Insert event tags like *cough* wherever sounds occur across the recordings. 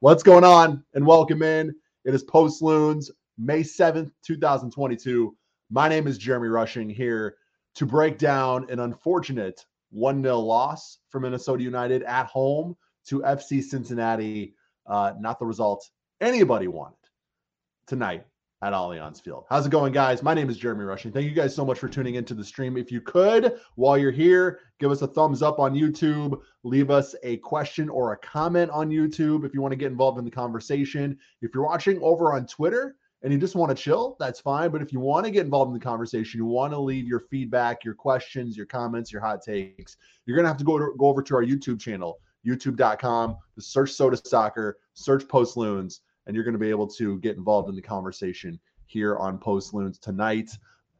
What's going on? And welcome in. It is Post Loons, May 7th, 2022. My name is Jeremy Rushing here to break down an unfortunate 1 0 loss for Minnesota United at home to FC Cincinnati. Uh, not the result anybody wanted tonight at Allianz Field. How's it going, guys? My name is Jeremy Rushing. Thank you guys so much for tuning into the stream. If you could, while you're here, give us a thumbs up on YouTube, leave us a question or a comment on YouTube if you want to get involved in the conversation. If you're watching over on Twitter, and you just want to chill, that's fine. But if you want to get involved in the conversation, you want to leave your feedback, your questions, your comments, your hot takes, you're gonna have to go to, go over to our YouTube channel, youtube.com, search Soda Soccer, search Post Loons and you're going to be able to get involved in the conversation here on Post Loons tonight.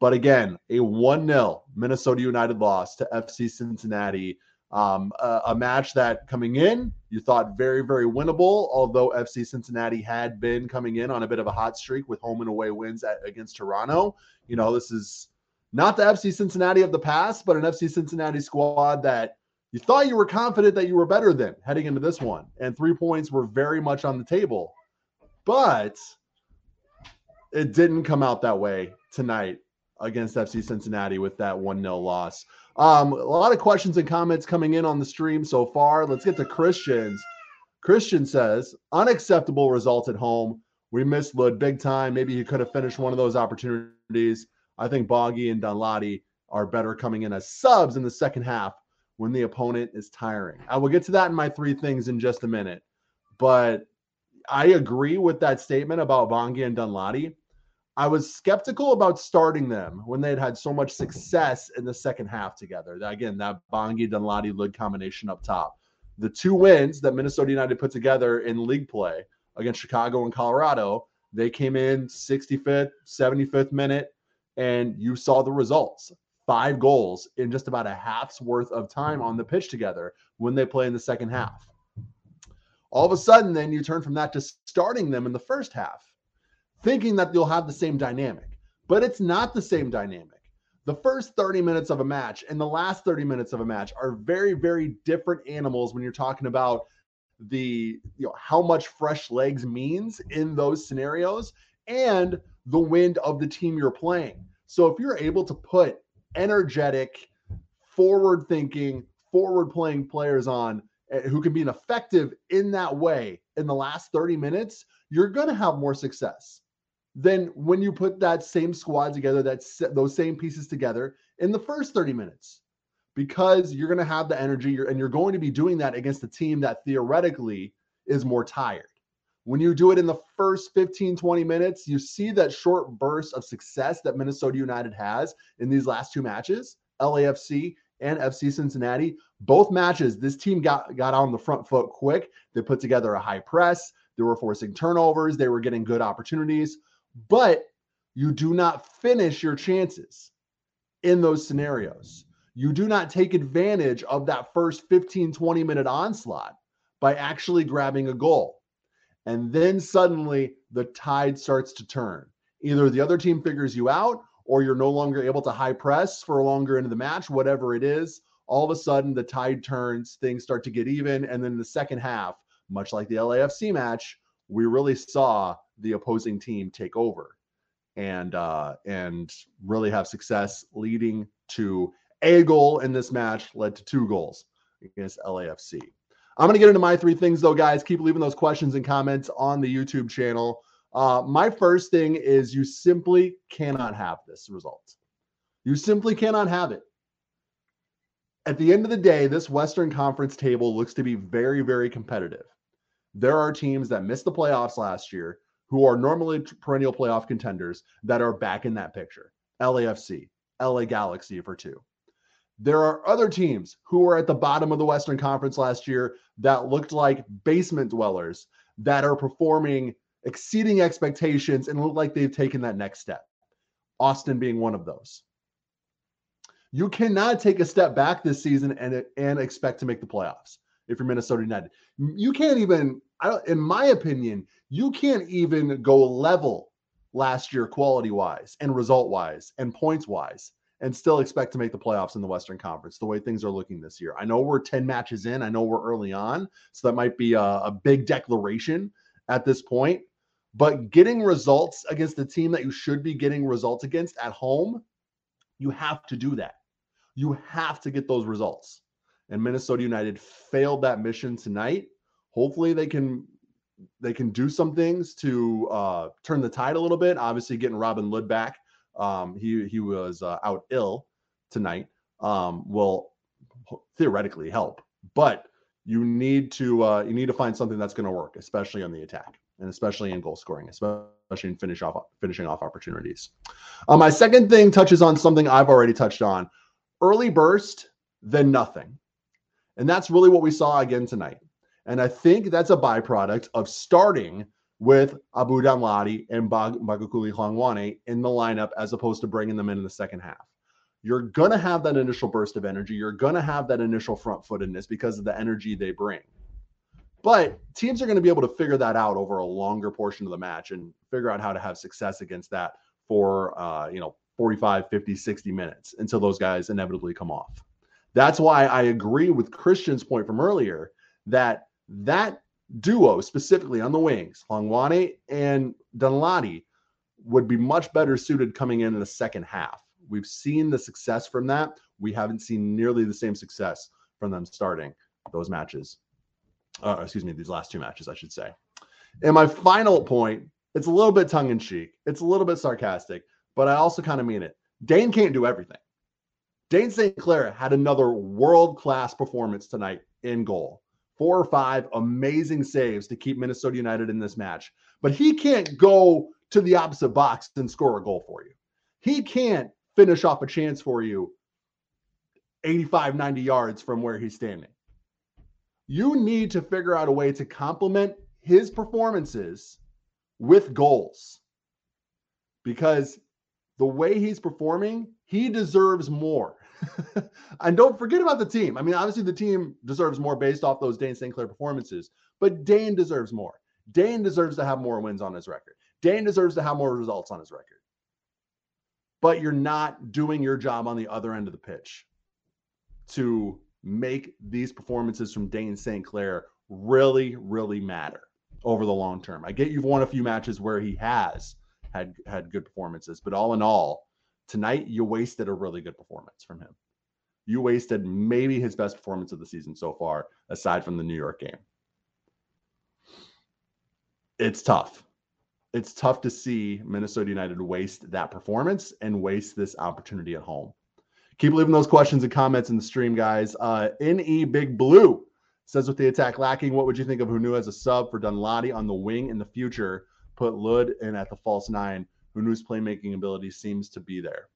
But again, a 1 0 Minnesota United loss to FC Cincinnati. Um, a, a, match that coming in you thought very, very winnable, although FC Cincinnati had been coming in on a bit of a hot streak with home and away wins at, against Toronto. You know, this is not the FC Cincinnati of the past, but an FC Cincinnati squad that you thought you were confident that you were better than heading into this one. And three points were very much on the table but it didn't come out that way tonight against FC Cincinnati with that 1 0 loss. Um, a lot of questions and comments coming in on the stream so far. Let's get to Christians. Christian says, unacceptable result at home. We missed Lod big time. Maybe he could have finished one of those opportunities. I think Bongi and Danladi are better coming in as subs in the second half when the opponent is tiring. I will get to that in my three things in just a minute. But I agree with that statement about Bongi and Danladi. I was skeptical about starting them when they had had so much success in the second half together. Again, that Bongi Danladi Lod combination up top. The two wins that Minnesota United put together in league play against Chicago and Colorado, they came in 65th, 75th minute, and you saw the results. Five goals in just about a half's worth of time on the pitch together when they play in the second half. All of a sudden, then you turn from that to starting them in the first half, thinking that you'll have the same dynamic, but it's not the same dynamic. The first 30 minutes of a match and the last 30 minutes of a match are very, very different animals when you're talking about the you know how much fresh legs means in those scenarios and the wind of the team you're playing. So if you're able to put energetic, forward thinking, forward playing players on Eh, who can be effective in that way in the last 30 minutes, you're going to have more success than when you put that same squad together, that those same pieces together in the first 30 minutes, because you're going to have the energy, and you're going to be doing that against a team that theoretically is more tired. When you do it in the first 15, 20 minutes, you see that short burst of success that Minnesota United has in these last two matches, LAFC and FC Cincinnati. Both matches, this team got got on the front foot quick. They put together a high press. They were forcing turnovers. They were getting good opportunities, but you do not finish your chances in those scenarios. You do not take advantage of that first 15, 20 minute onslaught by actually grabbing a goal. And then suddenly the tide starts to turn. Either the other team figures you out or you're no longer able to high press for a longer into the match, whatever it is, all of a sudden the tide turns, things start to get even. And then the second half, much like the LAFC match, we really saw the opposing team take over and uh, and really have success, leading to a goal in this match, led to two goals against LAFC. I'm going to get into my three things though, guys. Keep leaving those questions and comments on the YouTube channel. Uh, my first thing is you simply cannot have this result. You simply cannot have it. At the end of the day, this Western Conference table looks to be very, very competitive. There are teams that missed the playoffs last year who are normally perennial playoff contenders that are back in that picture. LAFC, LA Galaxy for two. There are other teams who were at the bottom of the Western Conference last year that looked like basement dwellers that are performing exceeding expectations and look like they've taken that next step. Austin being one of those. You cannot take a step back this season and, and expect to make the playoffs if you're Minnesota United. You can't even, in my opinion, you can't even go level last year quality wise and result wise and points wise and still expect to make the playoffs in the Western Conference the way things are looking this year. I know we're 10 matches in, I know we're early on, so that might be a, a big declaration at this point. But getting results against the team that you should be getting results against at home, you have to do that. You have to get those results. And Minnesota United failed that mission tonight. Hopefully they can they can do some things to uh, turn the tide a little bit. Obviously, getting Robin Lod back um, he he was uh, out ill tonight. Um, will theoretically help, but you need to uh, you need to find something that's going to work, especially on the attack and especially in goal scoring, especially in finish off finishing off opportunities. Uh, my second thing touches on something I've already touched on: early burst, then nothing, and that's really what we saw again tonight. And I think that's a byproduct of starting with Abu Danladi and Bag- Bongokuhle Hlongwane in the lineup as opposed to bringing them in in the second half. You're going to have that initial burst of energy. You're going to have that initial front footedness because of the energy they bring. But teams are going to be able to figure that out over a longer portion of the match and figure out how to have success against that for, uh, you know, 45, 50, 60 minutes until those guys inevitably come off. That's why I agree with Christian's point from earlier that that duo specifically on the wings, Hlongwane and Danladi, would be much better suited coming in in the second half. We've seen the success from that. We haven't seen nearly the same success from them starting those matches. Uh, excuse me, these last two matches, I should say. And my final point, it's a little bit tongue in cheek, it's a little bit sarcastic, but I also kind of mean it. Dane can't do everything. Dane St. Clair had another world class performance tonight in goal four or five amazing saves to keep Minnesota United in this match. But he can't go to the opposite box and score a goal for you. He can't finish off a chance for you 85, 90 yards from where he's standing. You need to figure out a way to complement his performances with goals because the way he's performing, he deserves more. *laughs* and don't forget about the team. I mean, obviously, the team deserves more based off those Dane St. Clair performances, but Dane deserves more. Dane deserves to have more wins on his record. Dane deserves to have more results on his record. But you're not doing your job on the other end of the pitch to make these performances from Dane St. Clair really, really matter over the long term. I get you've won a few matches where he has had had good performances, but all in all, Tonight, you wasted a really good performance from him. You wasted maybe his best performance of the season so far, aside from the New York game. It's tough. It's tough to see Minnesota United waste that performance and waste this opportunity at home. Keep leaving those questions and comments in the stream, guys. Uh, NE Big Blue says, with the attack lacking, what would you think of Hunou as a sub for Danladi on the wing in the future? Put Lod in at the false nine. Hunou's playmaking ability seems to be there.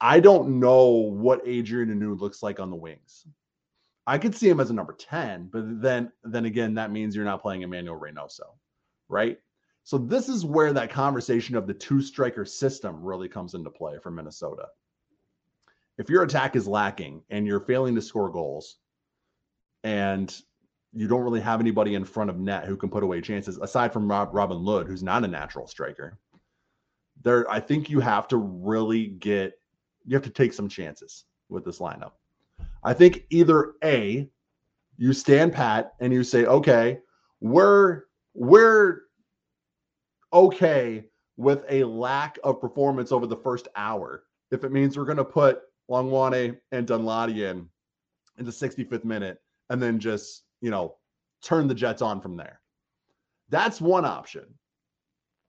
I don't know what Adrien Hunou looks like on the wings. I could see him as a number 10, but then then again, that means you're not playing Emmanuel Reynoso, right? So this is where that conversation of the two striker system really comes into play for Minnesota. If your attack is lacking and you're failing to score goals and you don't really have anybody in front of net who can put away chances aside from Rob, Robin Lod, who's not a natural striker there I think you have to really get you have to take some chances with this lineup. I think either A, you stand pat and you say, okay, we're we're okay with a lack of performance over the first hour. If it means we're going to put Hlongwane and Danladi in in the 65th minute and then just, you know, turn the Jets on from there. That's one option.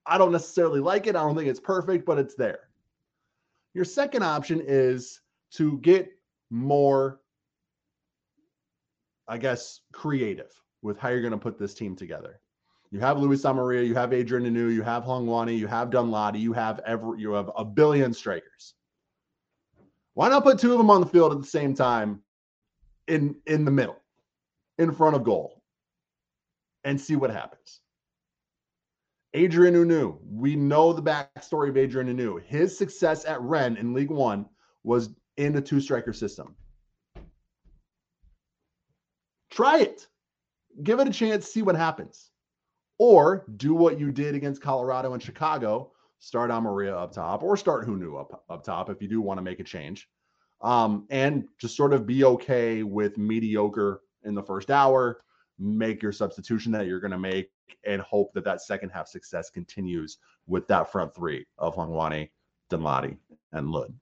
I don't necessarily like it. I don't think it's perfect, but it's there. Your second option is to get more, I guess, creative with how you're going to put this team together. You have Luis Amarilla, you have Adrien Hunou, you have Hlongwane, you have Danladi, you have every, you have a billion strikers. Why not put two of them on the field at the same time in in the middle, in front of goal, and see what happens? Adrien Hunou. We know the backstory of Adrien Hunou. His success at Rennes in League One was in a two striker system. Try it. Give it a chance, see what happens. Or do what you did against Colorado and Chicago. Start Amarilla up top or start Hunou up, up top if you do want to make a change. Um, and just sort of be okay with mediocre in the first hour, make your substitution that you're going to make, and hope that that second half success continues with that front three of Hlongwane, Danladi, and Lod.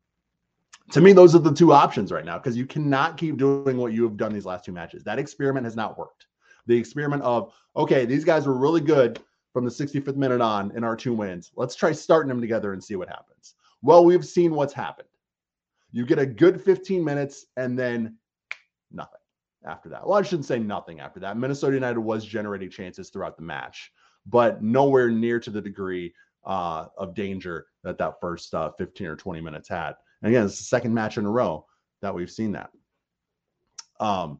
To me, those are the two options right now because you cannot keep doing what you have done these last two matches. That experiment has not worked. The experiment of, okay, these guys were really good from the 65th minute on in our two wins. Let's try starting them together and see what happens. Well, we've seen what's happened. You get a good 15 minutes and then nothing after that. Well, I shouldn't say nothing after that. Minnesota United was generating chances throughout the match, but nowhere near to the degree uh, of danger that that first uh, 15 or 20 minutes had. And again, it's the second match in a row that we've seen that. Um,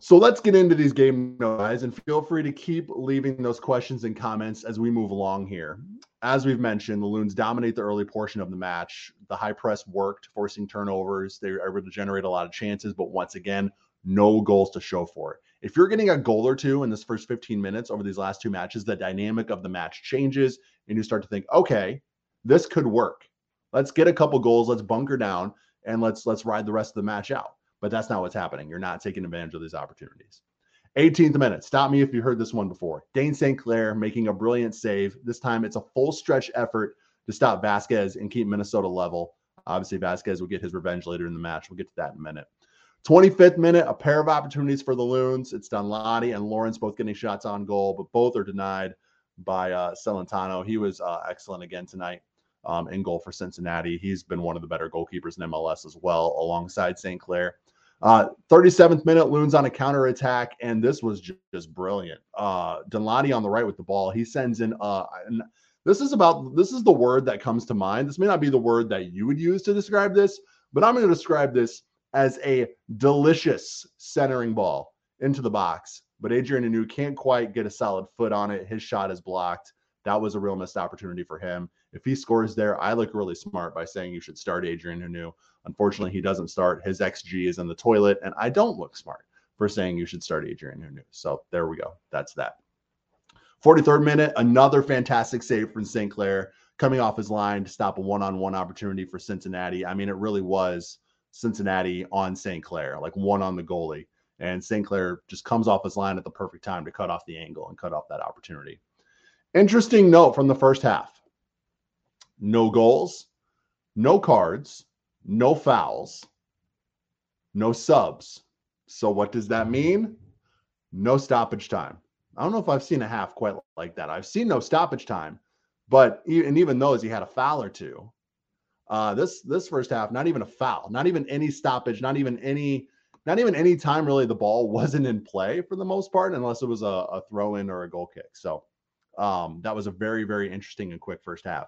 so let's get into these game notes and feel free to keep leaving those questions and comments as we move along here. As we've mentioned, the Loons dominate the early portion of the match. The high press worked, forcing turnovers. They were able to generate a lot of chances, but once again, no goals to show for it. If you're getting a goal or two in this first 15 minutes over these last two matches, the dynamic of the match changes and you start to think, okay, this could work. Let's get a couple goals, let's bunker down, and let's let's ride the rest of the match out but that's not what's happening. You're not taking advantage of these opportunities. 18th minute. Stop me if you heard this one before. Dane St. Clair making a brilliant save. This time it's a full stretch effort to stop Vazquez and keep Minnesota level. Obviously, Vazquez will get his revenge later in the match. We'll get to that in a minute. 25th minute, a pair of opportunities for the Loons. It's Danladi and Lawrence both getting shots on goal, but both are denied by uh, Celentano. He was uh, excellent again tonight um, in goal for Cincinnati. He's been one of the better goalkeepers in MLS as well, alongside St. Clair. Uh, 37th minute, Loons on a counter attack, and this was just, just brilliant. Uh, on the right with the ball. He sends in. Uh, this is about. This is the word that comes to mind. This may not be the word that you would use to describe this, but I'm going to describe this as a delicious centering ball into the box. But Adrien Hunou can't quite get a solid foot on it. His shot is blocked. That was a real missed opportunity for him. If he scores there, I look really smart by saying you should start Adrien Hunou. Unfortunately, he doesn't start. His XG is in the toilet, and I don't look smart for saying you should start Adrien Hunou. So there we go. That's that. 43rd minute, another fantastic save from St. Clair coming off his line to stop a one on one opportunity for Cincinnati. I mean, it really was Cincinnati on St. Clair, like one on the goalie. And St. Clair just comes off his line at the perfect time to cut off the angle and cut off that opportunity. Interesting note from the first half no goals, no cards, no fouls, no subs. So, what does that mean? No stoppage time. I don't know if I've seen a half quite like that. I've seen no stoppage time, but and even those he had a foul or two. Uh, this this first half, not even a foul, not even any stoppage, not even any, not even any time really the ball *laughs* wasn't in play for the most part, unless it was a, a throw in or a goal kick. So um, that was a very, very interesting and quick first half.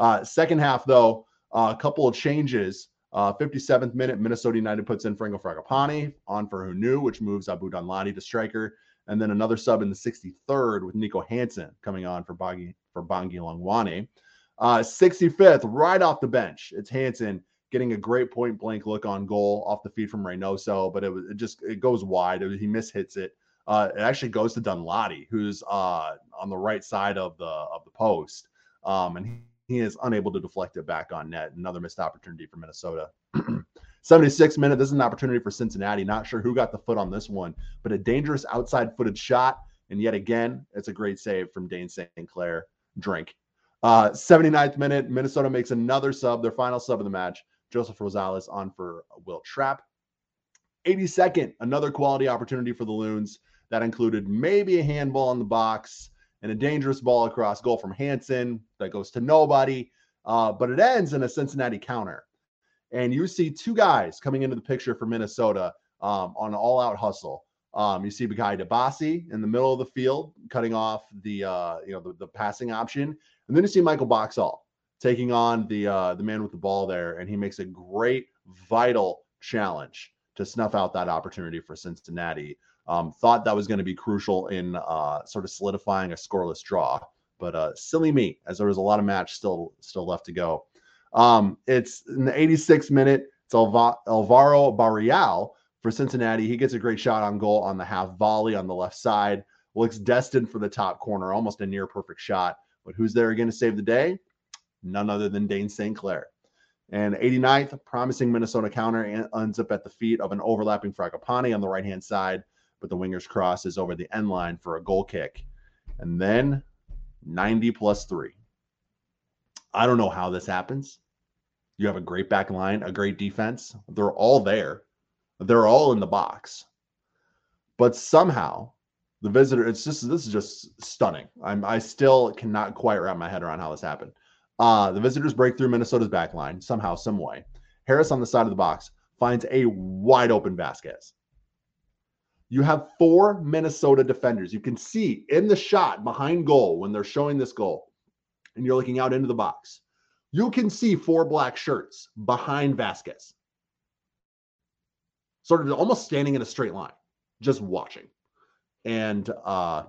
Uh, second half, though, uh, a couple of changes. Uh, 57th minute, Minnesota United puts in Franco Fragapane on for Hunou, which moves Abu Danladi to striker. And then another sub in the 63rd with Niko Hansen coming on for Bongi, for. Uh, 65th, right off the bench, it's Hansen getting a great point blank look on goal off the feed from Reynoso, but it was it just it goes wide. It, he mishits it. Uh, it actually goes to Danladi, who's uh, on the right side of the of the post, um, and he, is unable to deflect it back on net. Another missed opportunity for Minnesota. *clears throat* 76 minute. This is an opportunity for Cincinnati. Not sure who got the foot on this one, but a dangerous outside footed shot. And yet again, it's a great save from Dane St. Clair. Drink. Uh, 79th minute, Minnesota makes another sub, their final sub of the match. Joseph Rosales on for Will Trapp. 82nd, another quality opportunity for the Loons. That included maybe a handball in the box and a dangerous ball across goal from Hansen that goes to nobody. Uh, but it ends in a Cincinnati counter. And you see two guys coming into the picture for Minnesota um, on all out hustle. Um, you see Bakaye Dibassy in the middle of the field, cutting off the uh, you know the, the, passing option, and then you see Michael Boxall taking on the uh, the man with the ball there, and he makes a great, vital challenge to snuff out that opportunity for Cincinnati. Um, thought that was going to be crucial in uh, sort of solidifying a scoreless draw, but uh, silly me, as there was a lot of match still still left to go. Um, it's in the 86th minute. It's Alvaro Barreal for Cincinnati. He gets a great shot on goal on the half volley on the left side. Looks destined for the top corner, almost a near perfect shot. But who's there again to save the day? none other than Dane St. Clair. And 89th, promising Minnesota counter ends up at the feet of an overlapping Fragapane on the right hand side, but the winger's cross is over the end line for a goal kick. And then 90 plus three. I don't know how this happens. You have a great back line, a great defense. They're all there. They're all in the box. But somehow the visitor, it's just this is just stunning. I'm I still cannot quite wrap my head around how this happened. Uh, the visitors break through Minnesota's back line somehow, some way. Harris on the side of the box finds a wide open Vazquez. You have four Minnesota defenders. You can see in the shot behind goal when they're showing this goal, and you're looking out into the box. You can see four black shirts behind Vazquez. sort of almost standing in a straight line, just watching. And uh,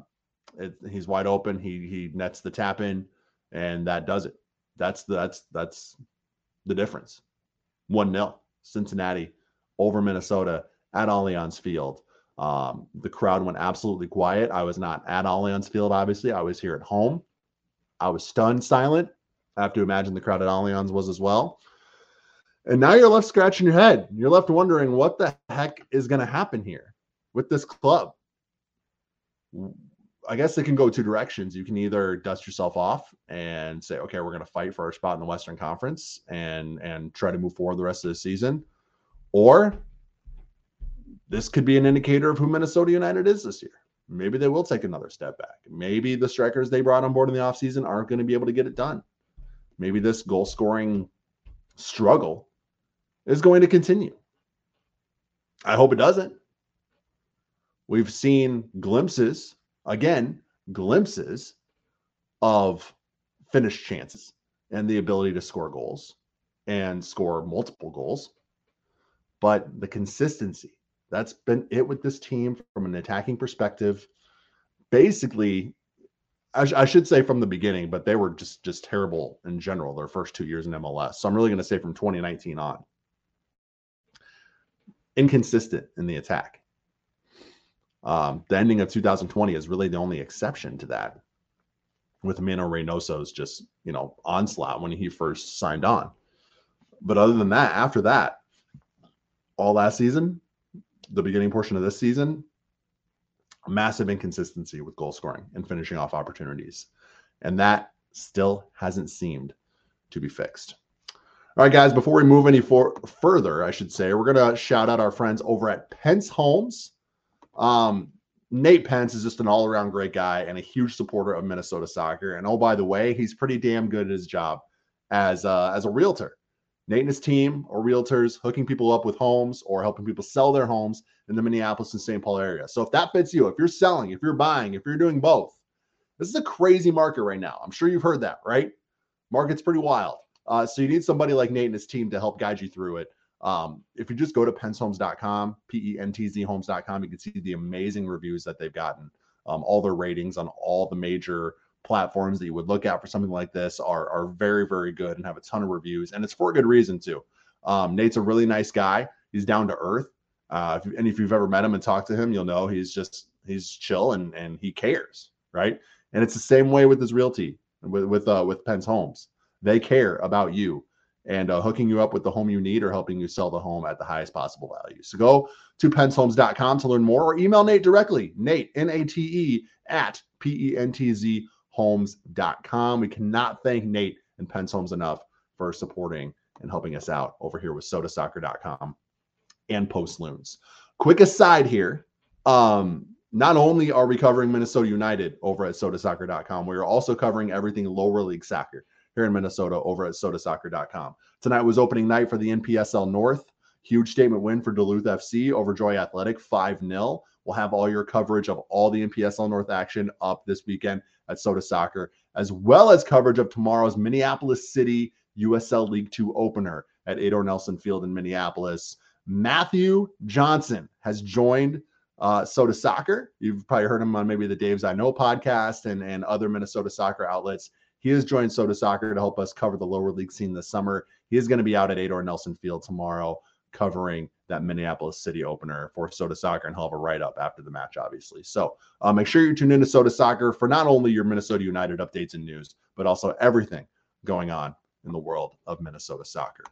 it, he's wide open. He he nets the tap in, and that does it. That's that's that's the difference. One 0 Cincinnati over Minnesota at Allianz Field. Um, the crowd went absolutely quiet. I was not at Allianz Field, obviously. I was here at home. I was stunned, silent. I have to imagine the crowd at Allianz was as well. And now you're left scratching your head. You're left wondering what the heck is going to happen here with this club. I guess it can go two directions. You can either dust yourself off and say, okay, we're going to fight for our spot in the Western Conference and and try to move forward the rest of the season, or this could be an indicator of who Minnesota United is this year. Maybe they will take another step back. Maybe the strikers they brought on board in the offseason aren't going to be able to get it done. Maybe this goal scoring struggle is going to continue. I hope it doesn't. We've seen glimpses again, glimpses of finished chances and the ability to score goals and score multiple goals. But the consistency, that's been it with this team from an attacking perspective. Basically, I, sh- I, should say from the beginning, but they were just just terrible in general their first two years in MLS. So I'm really going to say from 2019 on, inconsistent in the attack. Um, the ending of 2020 is really the only exception to that, with Mano Reynoso's just you know onslaught when he first signed on. But other than that, after that, all last season, the beginning portion of this season, massive inconsistency with goal scoring and finishing off opportunities, and that still hasn't seemed to be fixed. All right, guys, before we move any for, further, I should say, we're going to shout out our friends over at Pentz Homes. Um, Nate Pentz is just an all around great guy and a huge supporter of Minnesota soccer. And oh, by the way, he's pretty damn good at his job as uh, as a realtor. Nate and his team or realtors hooking people up with homes or helping people sell their homes in the Minneapolis and St. Paul area. So if that fits you, if you're selling, if you're buying, if you're doing both, this is a crazy market right now. I'm sure you've heard that, right? Market's pretty wild. Uh, so you need somebody like Nate and his team to help guide you through it. Um, if you just go to pentzhomes.com, P E N T Z homes.com, you can see the amazing reviews that they've gotten. Um, all their ratings on all the major platforms that you would look at for something like this are, are very, very good and have a ton of reviews. And it's for a good reason, too. Um, Nate's a really nice guy. He's down to earth. Uh, if, and if you've ever met him and talked to him, you'll know he's just he's chill and and he cares, right? And it's the same way with his realty with with uh, with Pentz Homes. They care about you and uh, hooking you up with the home you need or helping you sell the home at the highest possible value. So go to pentzhomes.com to learn more or email Nate directly, Nate, N A T E, at P E N T Z homes.com. We cannot thank Nate and Pentz Homes enough for supporting and helping us out over here with sodasoccer.com and Post Loons. Quick aside here. Um, not only are we covering Minnesota United over at sodasoccer.com, we are also covering everything lower league soccer here in Minnesota over at sodasoccer.com. Tonight was opening night for the NPSL North. Huge statement win for Duluth FC over Joy Athletic 5 0. We'll have all your coverage of all the NPSL North action up this weekend at Soda Soccer, as well as coverage of tomorrow's Minneapolis City USL League Two opener at Edor Nelson Field in Minneapolis. Matthew Johnson has joined uh, Soda Soccer. You've probably heard him on maybe the Dave's I Know podcast and, and other Minnesota soccer outlets. He has joined Soda Soccer to help us cover the lower league scene this summer. He is going to be out at Edor Nelson Field tomorrow covering that Minneapolis City opener for Soda Soccer and he'll have a write up after the match, obviously. So uh, make sure you tune into Soda Soccer for not only your Minnesota United updates and news, but also everything going on in the world of Minnesota soccer.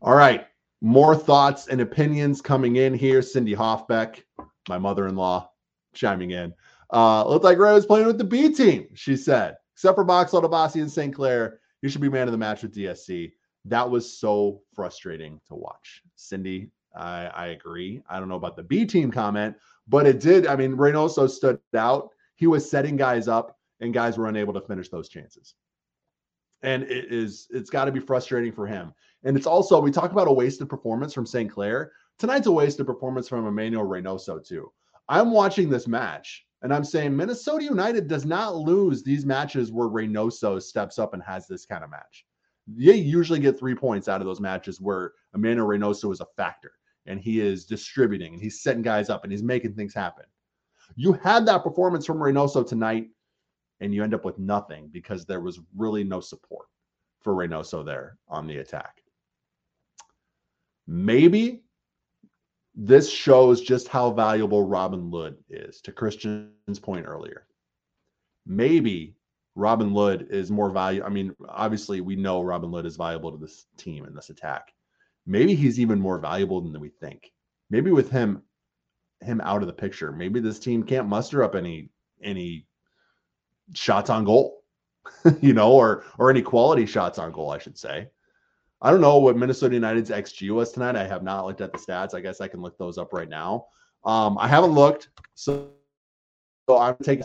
All right, more thoughts and opinions coming in here. Cindy Hoffbeck, my mother-in-law, chiming in. Uh, looked like Ray was playing with the B team, she said. Except for Boxall, Dibassy, and St. Clair, you should be man of the match with DSC. That was so frustrating to watch. Cindy, I, I agree. I don't know about the B team comment, but it did. I mean, Reynoso stood out. He was setting guys up, and guys were unable to finish those chances. And it is, it's got to be frustrating for him. And it's also, we talk about a wasted performance from St. Clair. Tonight's a wasted performance from Emmanuel Reynoso, too. I'm watching this match and I'm saying Minnesota United does not lose these matches where Reynoso steps up and has this kind of match. They usually get three points out of those matches where Emmanuel Reynoso is a factor and he is distributing and he's setting guys up and he's making things happen. You had that performance from Reynoso tonight and you end up with nothing because there was really no support for Reynoso there on the attack. Maybe this shows just how valuable Robin Lod is to Christian's point earlier. Maybe Robin Lod is more value. I mean, obviously, we know Robin Lod is valuable to this team and this attack. Maybe he's even more valuable than we think. Maybe with him, him out of the picture, maybe this team can't muster up any any shots on goal, *laughs* you know, or or any quality shots on goal, I should say. I don't know what Minnesota United's XG was tonight. I have not looked at the stats. I guess I can look those up right now. Um, I haven't looked, so, so I'm taking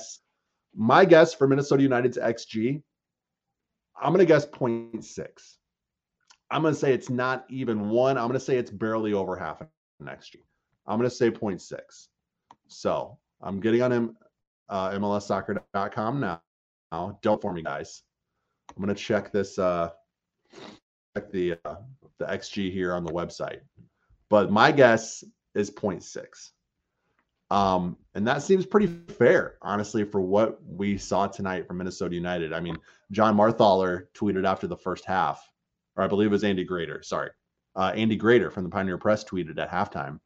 my guess for Minnesota United's XG. I'm going to guess 0.6. I'm going to say it's not even one. I'm going to say it's barely over half an XG. I'm going to say 0.6. So I'm getting on him, uh, MLSsoccer.com now. now. Don't for me, guys. I'm going to check this. Uh, check the uh, the xG here on the website, but my guess is 0.6. Um, and that seems pretty fair, honestly, for what we saw tonight from Minnesota United. I mean, John Marthaler tweeted after the first half, or I believe it was Andy Greder. Sorry, uh, Andy Greder from the Pioneer Press tweeted at halftime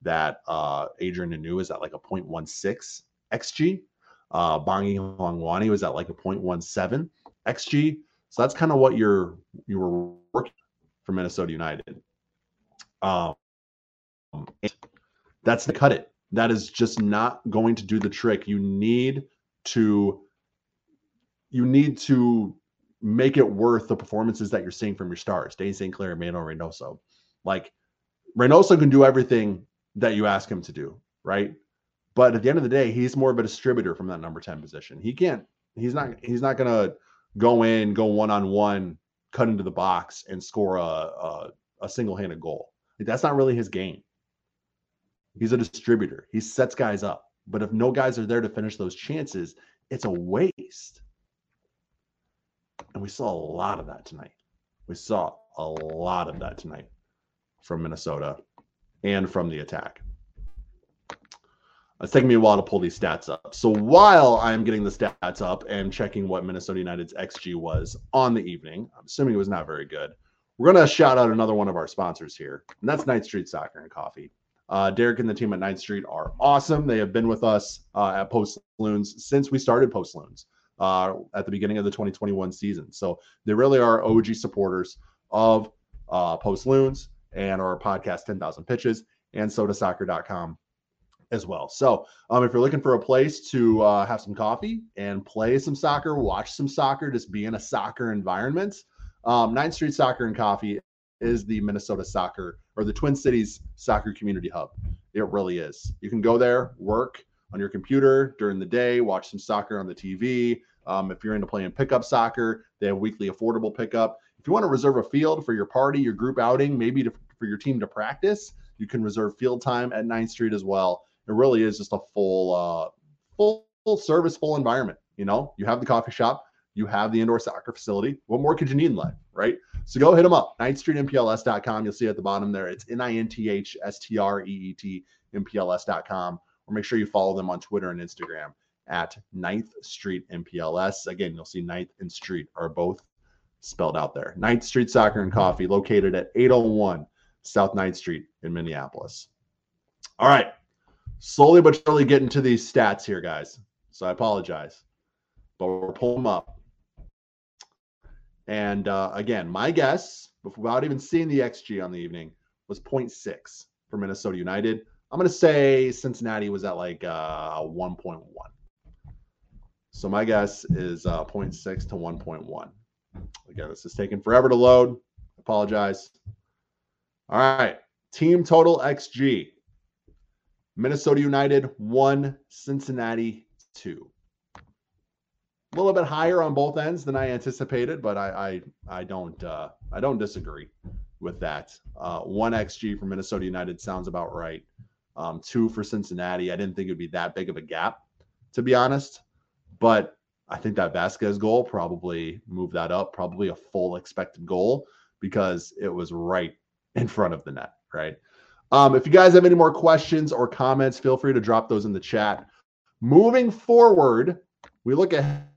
that uh, Adrien Hunou is at like a 0.16 xG. Uh, Bongi Hlongwane was at like a 0.17 xG. So that's kind of what you're you were working for Minnesota United. Um, that's the cut it. That is just not going to do the trick. You need to you need to make it worth the performances that you're seeing from your stars, Dane St. Clair, and Manuel Reynoso. Like Reynoso can do everything that you ask him to do, right? But at the end of the day, he's more of a distributor from that number 10 position. He can't, he's not, he's not gonna go in, go one on one, cut into the box, and score a a, a single handed goal. Like, that's not really his game. He's a distributor. He sets guys up. But if no guys are there to finish those chances, it's a waste. And we saw a lot of that tonight. We saw a lot of that tonight from Minnesota and from the attack. It's taking me a while to pull these stats up. So while I'm getting the stats up and checking what Minnesota United's XG was on the evening, I'm assuming it was not very good. We're going to shout out another one of our sponsors here, and that's Ninth Street Soccer and Coffee. Uh, Derek and the team at Ninth Street are awesome. They have been with us uh, at Post Loons since we started Post Loons uh, at the beginning of the 2021 season. So they really are OG supporters of uh, Post Loons and our podcast 10,000 Pitches and SodaSoccer.com as well. So, um, if you're looking for a place to uh, have some coffee and play some soccer, watch some soccer, just be in a soccer environment, um, Ninth Street Soccer and Coffee is the Minnesota soccer or the Twin Cities soccer community hub. It really is. You can go there, work on your computer during the day, watch some soccer on the TV. Um, if you're into playing pickup soccer, they have weekly affordable pickup. If you want to reserve a field for your party, your group outing, maybe to, for your team to practice, you can reserve field time at Ninth Street as well it really is just a full uh full, full service full environment you know you have the coffee shop you have the indoor soccer facility what more could you need in life right? So go hit them up ninthstreetmpls.com you'll see at the bottom there it's n-i-n-t-h-s-t-r-e-e-t mpls.com or make sure you follow them on twitter and instagram at ninth street mpls again you'll see ninth and street are both spelled out there. Ninth street soccer and coffee located at 801 south ninth street in minneapolis. All right slowly but surely getting to these stats here, guys. So I apologize, but we're pulling them up. And uh, again, my guess, without even seeing the XG on the evening, was 0.6 for Minnesota United. I'm going to say Cincinnati was at like uh, 1.1. So my guess is uh, 0.6 to 1.1. Again, this is taking forever to load. Apologize. All right. Team total XG. Minnesota United 1, Cincinnati 2. A little bit higher on both ends than I anticipated, but I I, I don't uh, I don't disagree with that. Uh, one XG for Minnesota United sounds about right. Um, two for Cincinnati. I didn't think it would be that big of a gap, to be honest. But I think that Vazquez goal probably moved that up, probably a full expected goal because it was right in front of the net, right? Um, if you guys have any more questions or comments, feel free to drop those in the chat. Moving forward, we look ahead,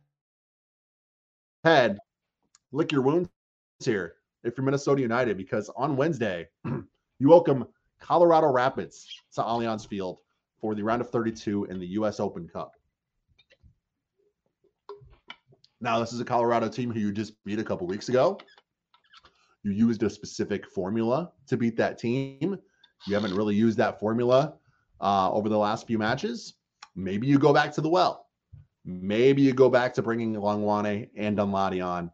lick your wounds here if you're Minnesota United, because on Wednesday, *clears throat* you welcome Colorado Rapids to Allianz Field for the round of 32 in the U.S. Open Cup. Now, this is a Colorado team who you just beat a couple weeks ago. You used a specific formula to beat that team. You haven't really used that formula uh, over the last few matches. Maybe you go back to the well. Maybe you go back to bringing Hlongwane and Danladi on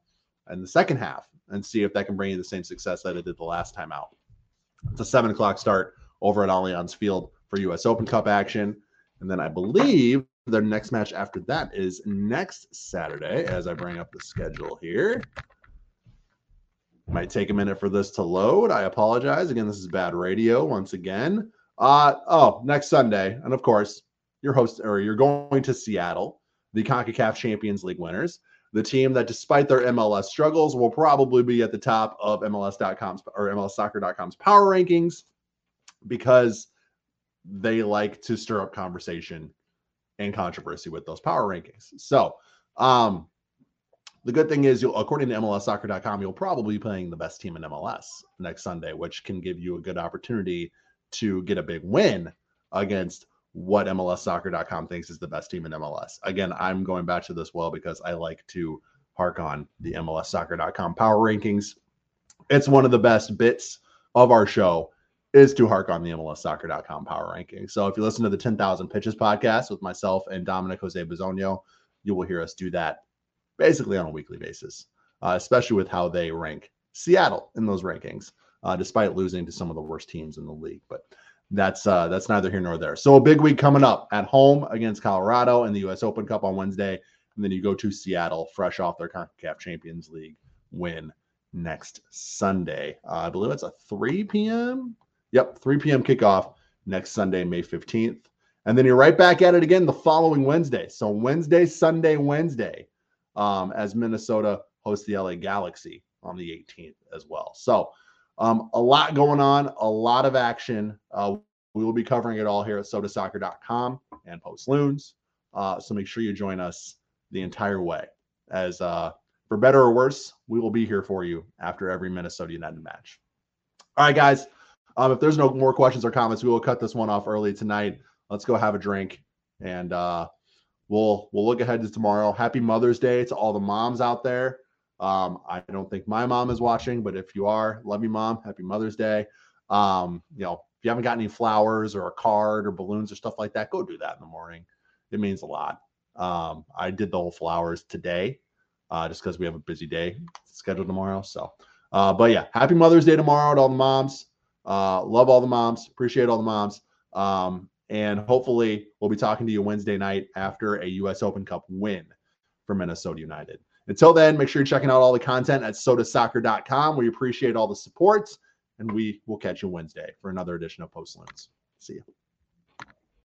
in the second half and see if that can bring you the same success that it did the last time out. It's a seven o'clock start over at Allianz Field for U.S. Open Cup action. And then I believe their next match after that is next Saturday, as I bring up the schedule here. Might take a minute for this to load. I apologize. Again, this is bad radio once again. Uh oh, next Sunday, and of course, you're host or you're going to Seattle, the CONCACAF Champions League winners, the team that despite their MLS struggles will probably be at the top of MLS.com's or MLSsoccer.com's power rankings because they like to stir up conversation and controversy with those power rankings. So, um, the good thing is, according to MLSsoccer.com, you'll probably be playing the best team in MLS next Sunday, which can give you a good opportunity to get a big win against what MLSsoccer.com thinks is the best team in MLS. Again, I'm going back to this well because I like to hark on the MLSsoccer.com power rankings. It's one of the best bits of our show is to hark on the MLSsoccer.com power rankings. So if you listen to the 10,000 Pitches podcast with myself and Dominic Jose Bizonio, you will hear us do that basically on a weekly basis, uh, especially with how they rank Seattle in those rankings, uh, despite losing to some of the worst teams in the league. But that's uh, that's neither here nor there. So a big week coming up at home against Colorado in the U.S. Open Cup on Wednesday, and then you go to Seattle, fresh off their CONCACAF Champions League win next Sunday. Uh, I believe it's a 3 p.m. Yep, 3 p.m. kickoff next Sunday, May 15th. And then you're right back at it again the following Wednesday. So Wednesday, Sunday, Wednesday, um, as Minnesota hosts the LA Galaxy on the 18th as well. So um, a lot going on, a lot of action. Uh, we will be covering it all here at sodasoccer.com and Post Loons. Uh, so make sure you join us the entire way. As uh, for better or worse, we will be here for you after every Minnesota United match. All right, guys. Um, if there's no more questions or comments, we will cut this one off early tonight. Let's go have a drink, and uh, we'll we'll look ahead to tomorrow. Happy Mother's Day to all the moms out there. Um, I don't think my mom is watching, but if you are, love you, mom. Happy Mother's Day. Um, you know, if you haven't got any flowers or a card or balloons or stuff like that, go do that in the morning. It means a lot. Um, I did the whole flowers today, uh, just because we have a busy day scheduled tomorrow. So, uh, but yeah, happy Mother's Day tomorrow to all the moms. Uh, love all the moms. Appreciate all the moms. Um, and hopefully, we'll be talking to you Wednesday night after a U.S. Open Cup win for Minnesota United. Until then, make sure you're checking out all the content at sodasoccer.com. We appreciate all the support, and we will catch you Wednesday for another edition of Post Loons. See you.